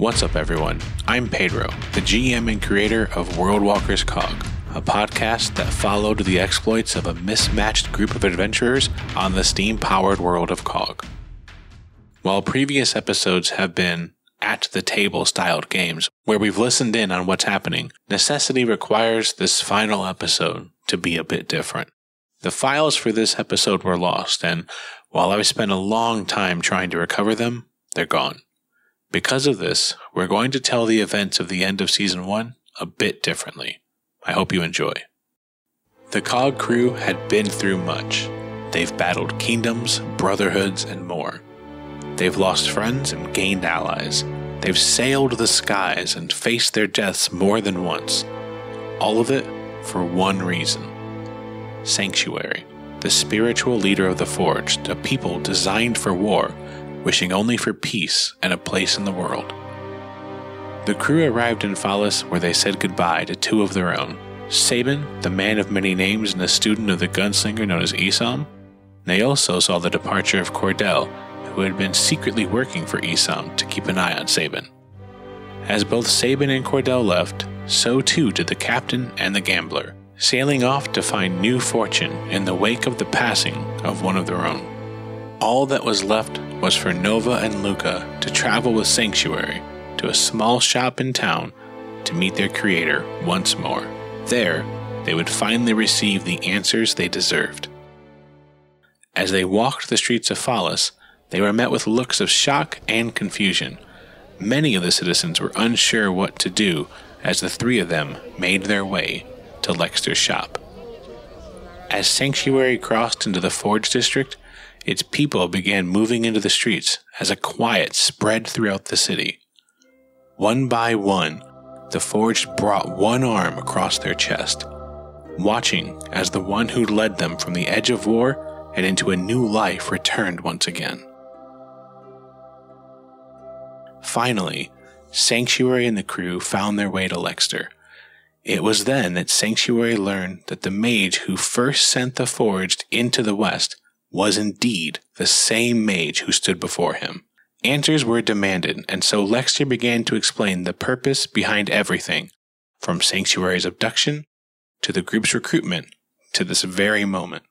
What's up, everyone? I'm Pedro, the GM and creator of World Walkers Cog, a podcast that followed the exploits of a mismatched group of adventurers on the steam powered world of Cog. While previous episodes have been at the table styled games where we've listened in on what's happening, necessity requires this final episode to be a bit different. The files for this episode were lost, and while I've spent a long time trying to recover them, they're gone. Because of this, we're going to tell the events of the end of season one a bit differently. I hope you enjoy. The COG crew had been through much. They've battled kingdoms, brotherhoods, and more. They've lost friends and gained allies. They've sailed the skies and faced their deaths more than once. All of it for one reason Sanctuary, the spiritual leader of the Forged, a people designed for war, wishing only for peace and a place in the world. The crew arrived in Phallus where they said goodbye to two of their own Sabin, the man of many names and a student of the gunslinger known as Isam. They also saw the departure of Cordell, who had been secretly working for Isam to keep an eye on Sabin. As both Sabin and Cordell left, so too did the captain and the gambler, sailing off to find new fortune in the wake of the passing of one of their own. All that was left was for Nova and Luca to travel with Sanctuary to a small shop in town to meet their creator once more. There, they would finally receive the answers they deserved. As they walked the streets of Phallus, they were met with looks of shock and confusion. Many of the citizens were unsure what to do as the three of them made their way to Lexter's shop. As Sanctuary crossed into the Forge District, its people began moving into the streets as a quiet spread throughout the city. One by one, the Forged brought one arm across their chest, watching as the one who led them from the edge of war and into a new life returned once again. Finally, Sanctuary and the crew found their way to Lexter. It was then that Sanctuary learned that the mage who first sent the Forged into the West was indeed the same mage who stood before him. Answers were demanded, and so Lexter began to explain the purpose behind everything, from Sanctuary's abduction to the group's recruitment to this very moment.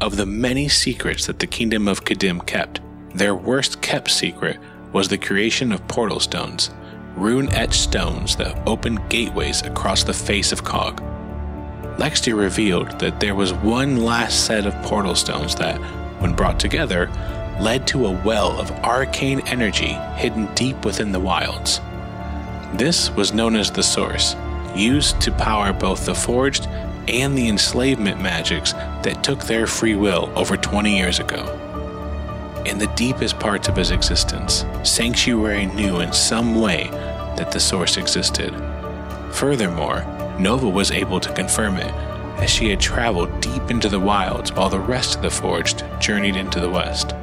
Of the many secrets that the kingdom of Kadim kept, their worst kept secret was the creation of portal stones, rune etched stones that opened gateways across the face of Cog. Lexter revealed that there was one last set of portal stones that, when brought together, led to a well of arcane energy hidden deep within the wilds. This was known as the Source, used to power both the forged and the enslavement magics that took their free will over 20 years ago. In the deepest parts of his existence, Sanctuary knew in some way that the Source existed. Furthermore, Nova was able to confirm it, as she had traveled deep into the wilds while the rest of the Forged journeyed into the West.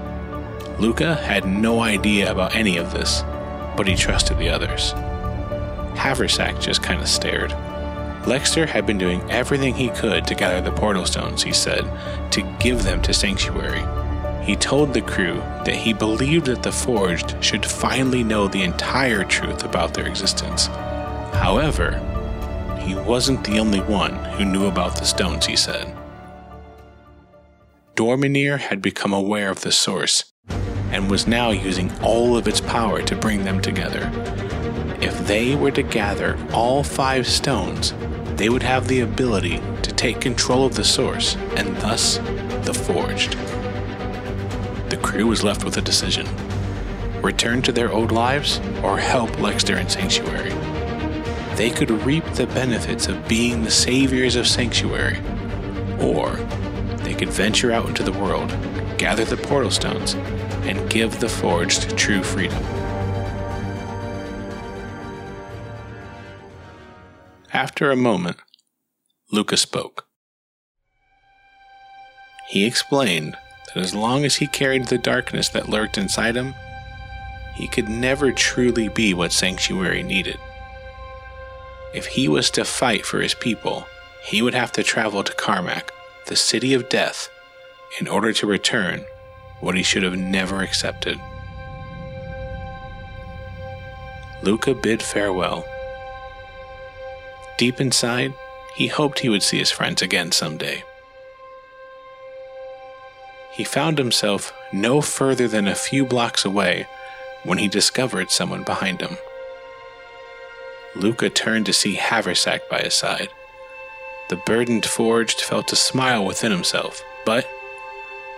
Luca had no idea about any of this, but he trusted the others. Haversack just kind of stared. Lexter had been doing everything he could to gather the portal stones, he said, to give them to Sanctuary. He told the crew that he believed that the Forged should finally know the entire truth about their existence. However, he wasn't the only one who knew about the stones, he said. Dorminir had become aware of the source and was now using all of its power to bring them together. If they were to gather all five stones, they would have the ability to take control of the source and thus the forged. The crew was left with a decision return to their old lives or help Lexter and Sanctuary they could reap the benefits of being the saviors of Sanctuary, or they could venture out into the world, gather the portal stones, and give the Forged true freedom. After a moment, Lucas spoke. He explained that as long as he carried the darkness that lurked inside him, he could never truly be what Sanctuary needed. If he was to fight for his people, he would have to travel to Carmack, the city of death, in order to return what he should have never accepted. Luca bid farewell. Deep inside, he hoped he would see his friends again someday. He found himself no further than a few blocks away when he discovered someone behind him. Luca turned to see Haversack by his side. The burdened forged felt a smile within himself, but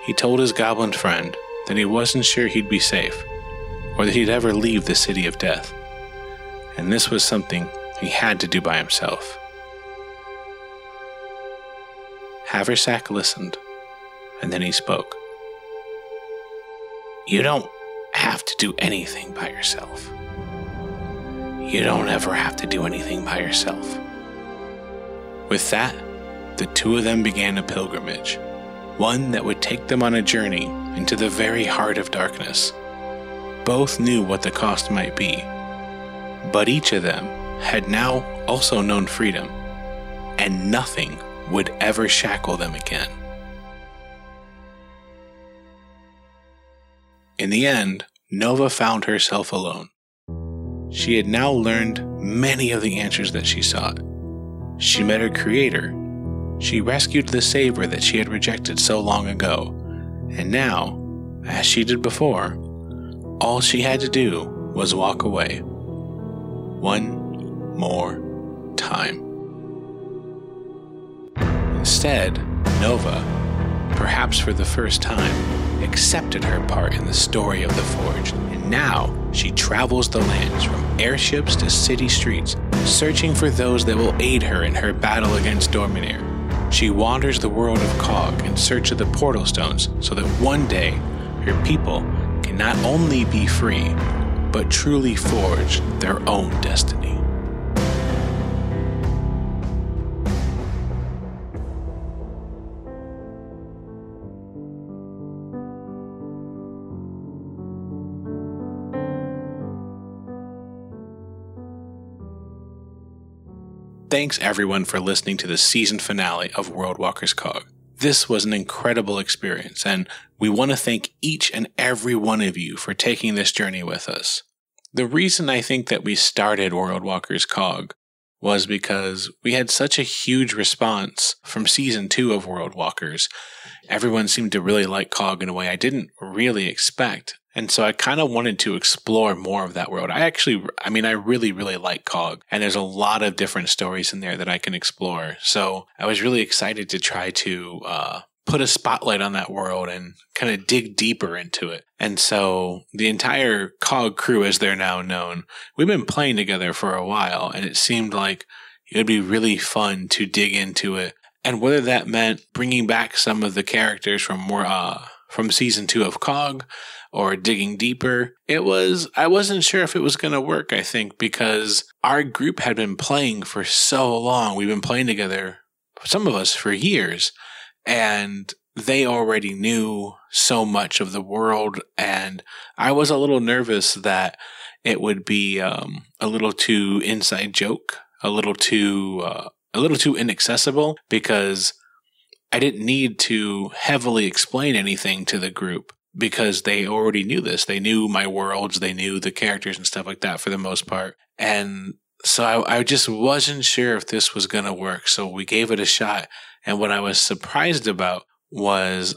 he told his goblin friend that he wasn't sure he'd be safe, or that he'd ever leave the city of death. And this was something he had to do by himself. Haversack listened, and then he spoke. You don't have to do anything by yourself. You don't ever have to do anything by yourself. With that, the two of them began a pilgrimage, one that would take them on a journey into the very heart of darkness. Both knew what the cost might be, but each of them had now also known freedom, and nothing would ever shackle them again. In the end, Nova found herself alone. She had now learned many of the answers that she sought. She met her creator. She rescued the saver that she had rejected so long ago. And now, as she did before, all she had to do was walk away. One more time. Instead, Nova, perhaps for the first time, accepted her part in the story of the Forge, and now she travels the lands from airships to city streets, searching for those that will aid her in her battle against Dorminaire. She wanders the world of Cog in search of the portal stones so that one day her people can not only be free, but truly forge their own destiny. Thanks everyone for listening to the season finale of World Walkers Cog. This was an incredible experience, and we want to thank each and every one of you for taking this journey with us. The reason I think that we started World Walkers Cog was because we had such a huge response from season two of World Walkers. Everyone seemed to really like Cog in a way I didn't really expect. And so I kind of wanted to explore more of that world. I actually, I mean, I really, really like Cog and there's a lot of different stories in there that I can explore. So I was really excited to try to, uh, put a spotlight on that world and kind of dig deeper into it. And so the entire COG crew, as they're now known, we've been playing together for a while and it seemed like it would be really fun to dig into it. And whether that meant bringing back some of the characters from more, uh, from season two of COG or digging deeper. It was, I wasn't sure if it was going to work, I think, because our group had been playing for so long. We've been playing together, some of us for years, and they already knew so much of the world. And I was a little nervous that it would be um, a little too inside joke, a little too, uh, a little too inaccessible because I didn't need to heavily explain anything to the group because they already knew this. They knew my worlds, they knew the characters and stuff like that for the most part. And so I, I just wasn't sure if this was going to work. So we gave it a shot. And what I was surprised about was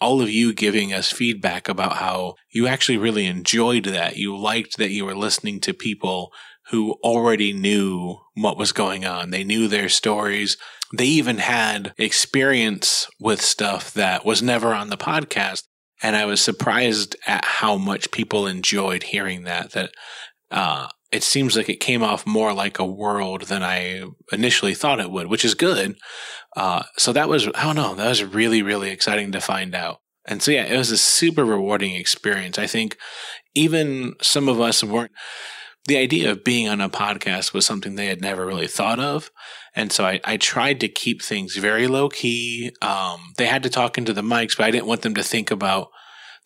all of you giving us feedback about how you actually really enjoyed that. You liked that you were listening to people who already knew what was going on. They knew their stories. They even had experience with stuff that was never on the podcast and I was surprised at how much people enjoyed hearing that. That uh, it seems like it came off more like a world than I initially thought it would, which is good. Uh, so that was I don't know that was really really exciting to find out. And so yeah, it was a super rewarding experience. I think even some of us weren't the idea of being on a podcast was something they had never really thought of. And so I, I tried to keep things very low key. Um, they had to talk into the mics, but I didn't want them to think about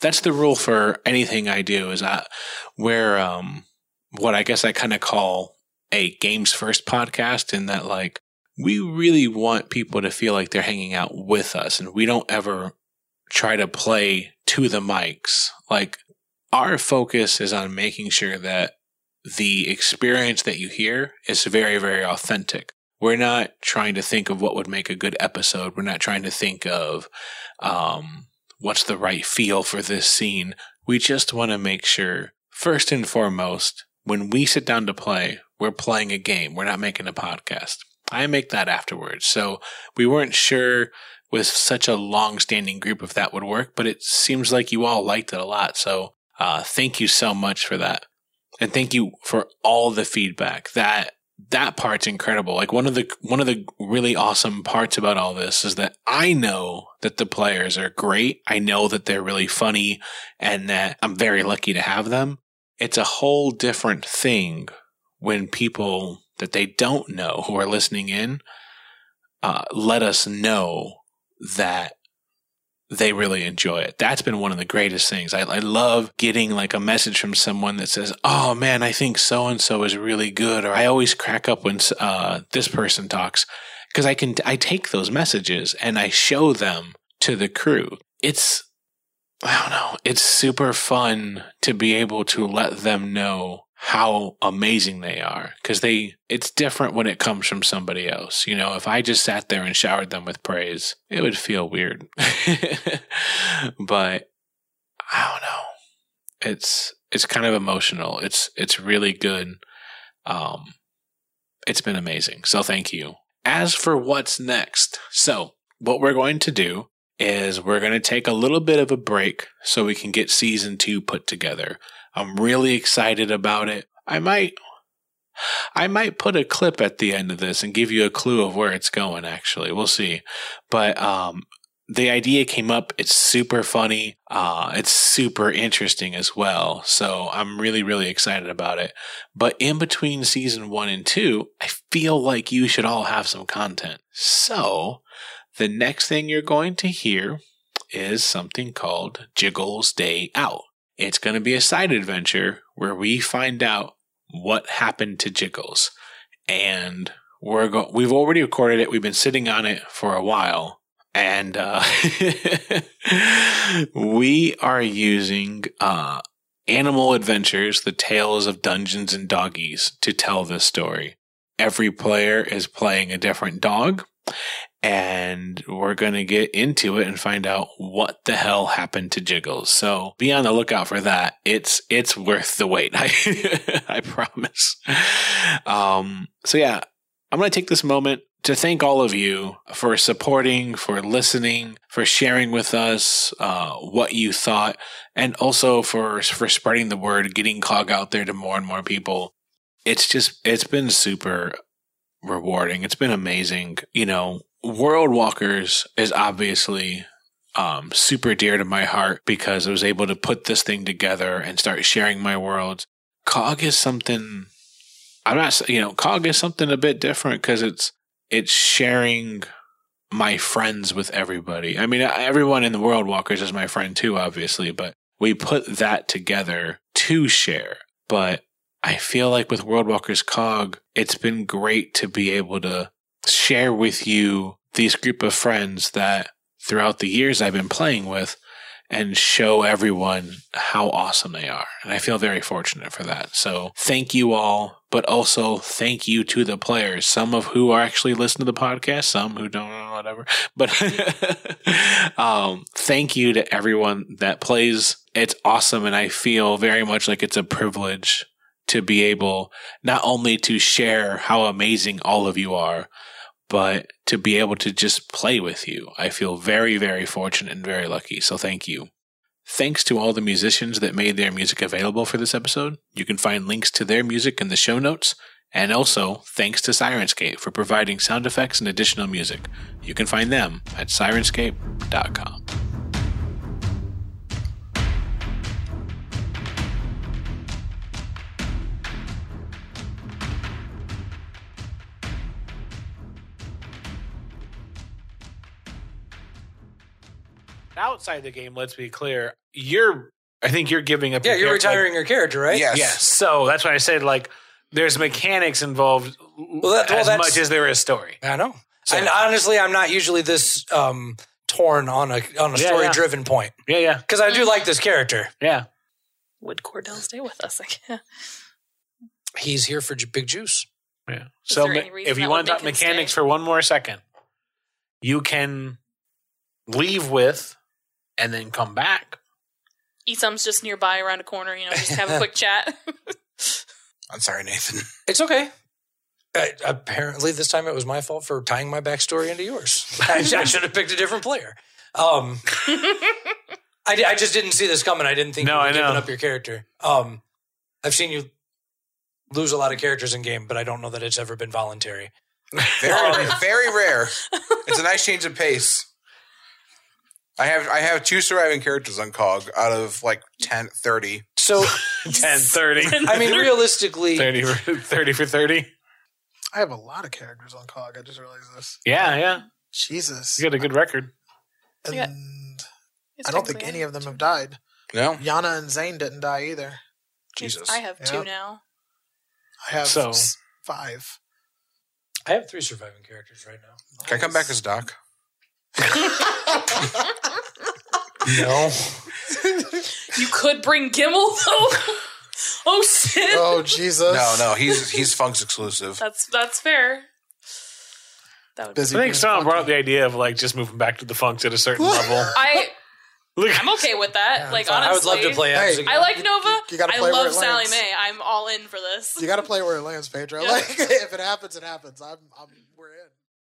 that's the rule for anything I do is I, where, um, what I guess I kind of call a games first podcast in that like we really want people to feel like they're hanging out with us and we don't ever try to play to the mics. Like our focus is on making sure that the experience that you hear is very, very authentic. We're not trying to think of what would make a good episode. We're not trying to think of um, what's the right feel for this scene. We just want to make sure, first and foremost, when we sit down to play, we're playing a game. We're not making a podcast. I make that afterwards. So we weren't sure with such a long standing group if that would work, but it seems like you all liked it a lot. So uh, thank you so much for that. And thank you for all the feedback. That that part's incredible. Like one of the one of the really awesome parts about all this is that I know that the players are great. I know that they're really funny and that I'm very lucky to have them. It's a whole different thing when people that they don't know who are listening in uh, let us know that they really enjoy it. That's been one of the greatest things. I, I love getting like a message from someone that says, "Oh man, I think so and so is really good," or I always crack up when uh, this person talks because I can I take those messages and I show them to the crew. It's I don't know. It's super fun to be able to let them know how amazing they are because they it's different when it comes from somebody else. You know if i just sat there and showered them with praise it would feel weird. But i don't know. It's it's kind of emotional. It's it's really good. Um it's been amazing. So thank you. As for what's next so what we're going to do is we're going to take a little bit of a break so we can get season two put together I'm really excited about it. I might I might put a clip at the end of this and give you a clue of where it's going actually. We'll see. But um the idea came up. It's super funny. Uh, it's super interesting as well. So I'm really, really excited about it. But in between season one and two, I feel like you should all have some content. So the next thing you're going to hear is something called Jiggles Day Out. It's going to be a side adventure where we find out what happened to Jiggles. And we're go- we've already recorded it. We've been sitting on it for a while. And uh, we are using uh, Animal Adventures, The Tales of Dungeons and Doggies, to tell this story. Every player is playing a different dog, and we're going to get into it and find out what the hell happened to Jiggles. So be on the lookout for that. It's, it's worth the wait. I, I promise. Um, so yeah, I'm going to take this moment to thank all of you for supporting, for listening, for sharing with us uh, what you thought, and also for for spreading the word, getting Cog out there to more and more people. It's just it's been super rewarding. It's been amazing. You know, World Walkers is obviously um, super dear to my heart because I was able to put this thing together and start sharing my worlds. Cog is something I'm not, you know, Cog is something a bit different because it's it's sharing my friends with everybody. I mean, everyone in the World Walkers is my friend too, obviously, but we put that together to share. But I feel like with World Walkers Cog, it's been great to be able to share with you these group of friends that throughout the years I've been playing with and show everyone how awesome they are. And I feel very fortunate for that. So thank you all, but also thank you to the players, some of who are actually listening to the podcast, some who don't whatever. But um, thank you to everyone that plays. It's awesome. And I feel very much like it's a privilege to be able not only to share how amazing all of you are, but to be able to just play with you. I feel very, very fortunate and very lucky. So thank you. Thanks to all the musicians that made their music available for this episode. You can find links to their music in the show notes. And also, thanks to Syrinscape for providing sound effects and additional music. You can find them at syrinscape.com. outside the game, let's be clear, you're I think you're giving up. Yeah, you're character, retiring your character, right? Yes. Yes. So that's why I said like there's mechanics involved Well, that- well, as much as there is story. I know. So- and honestly, I'm not usually this um, torn on a on a Yeah, story yeah. driven point Yeah, yeah, because I do like this character. yeah. Would Cordell stay with us? Like, yeah. He's here for Big Juice. Yeah. Is So there me- if you want to talk mechanics stay? for one more second, you can leave with and then come back. Esam's just nearby around a corner, you know, just have a quick chat. I'm sorry, Nathan. It's okay. I, apparently, this time it was my fault for tying my backstory into yours. I, I should have picked a different player. Um, I, I just didn't see this coming. I didn't think No, you were I giving know. up your character. Um, I've seen you lose a lot of characters in game, but I don't know that it's ever been voluntary. Very, very rare. It's a nice change of pace. I have I have two surviving characters on COG out of like 10, 30. So, 10, 30. I mean, realistically, 30 for, 30 for 30. I have a lot of characters on COG. I just realized this. Yeah, yeah. Jesus. You got a good record. And Yeah. I don't think any of them have died. No, Yana and Zane didn't die either. Jesus. I have two now. I have So- s- five. I have three surviving characters right now. Can I come back as Doc? No. You could bring Gimmel though. oh shit. Oh Jesus! No, no, he's he's Funk's exclusive. That's that's fair. That would Busy I think being someone brought up funky. the idea of like just moving back to the funks at a certain level. I Look, I'm okay with that. Yeah, like I would love to play Hey. I like Nova. You gotta I play where love Sally lands. Mae. I'm all in for this. You got to play where it lands, Pedro. Yeah. Like if it happens, it happens. I'm, I'm, we're in.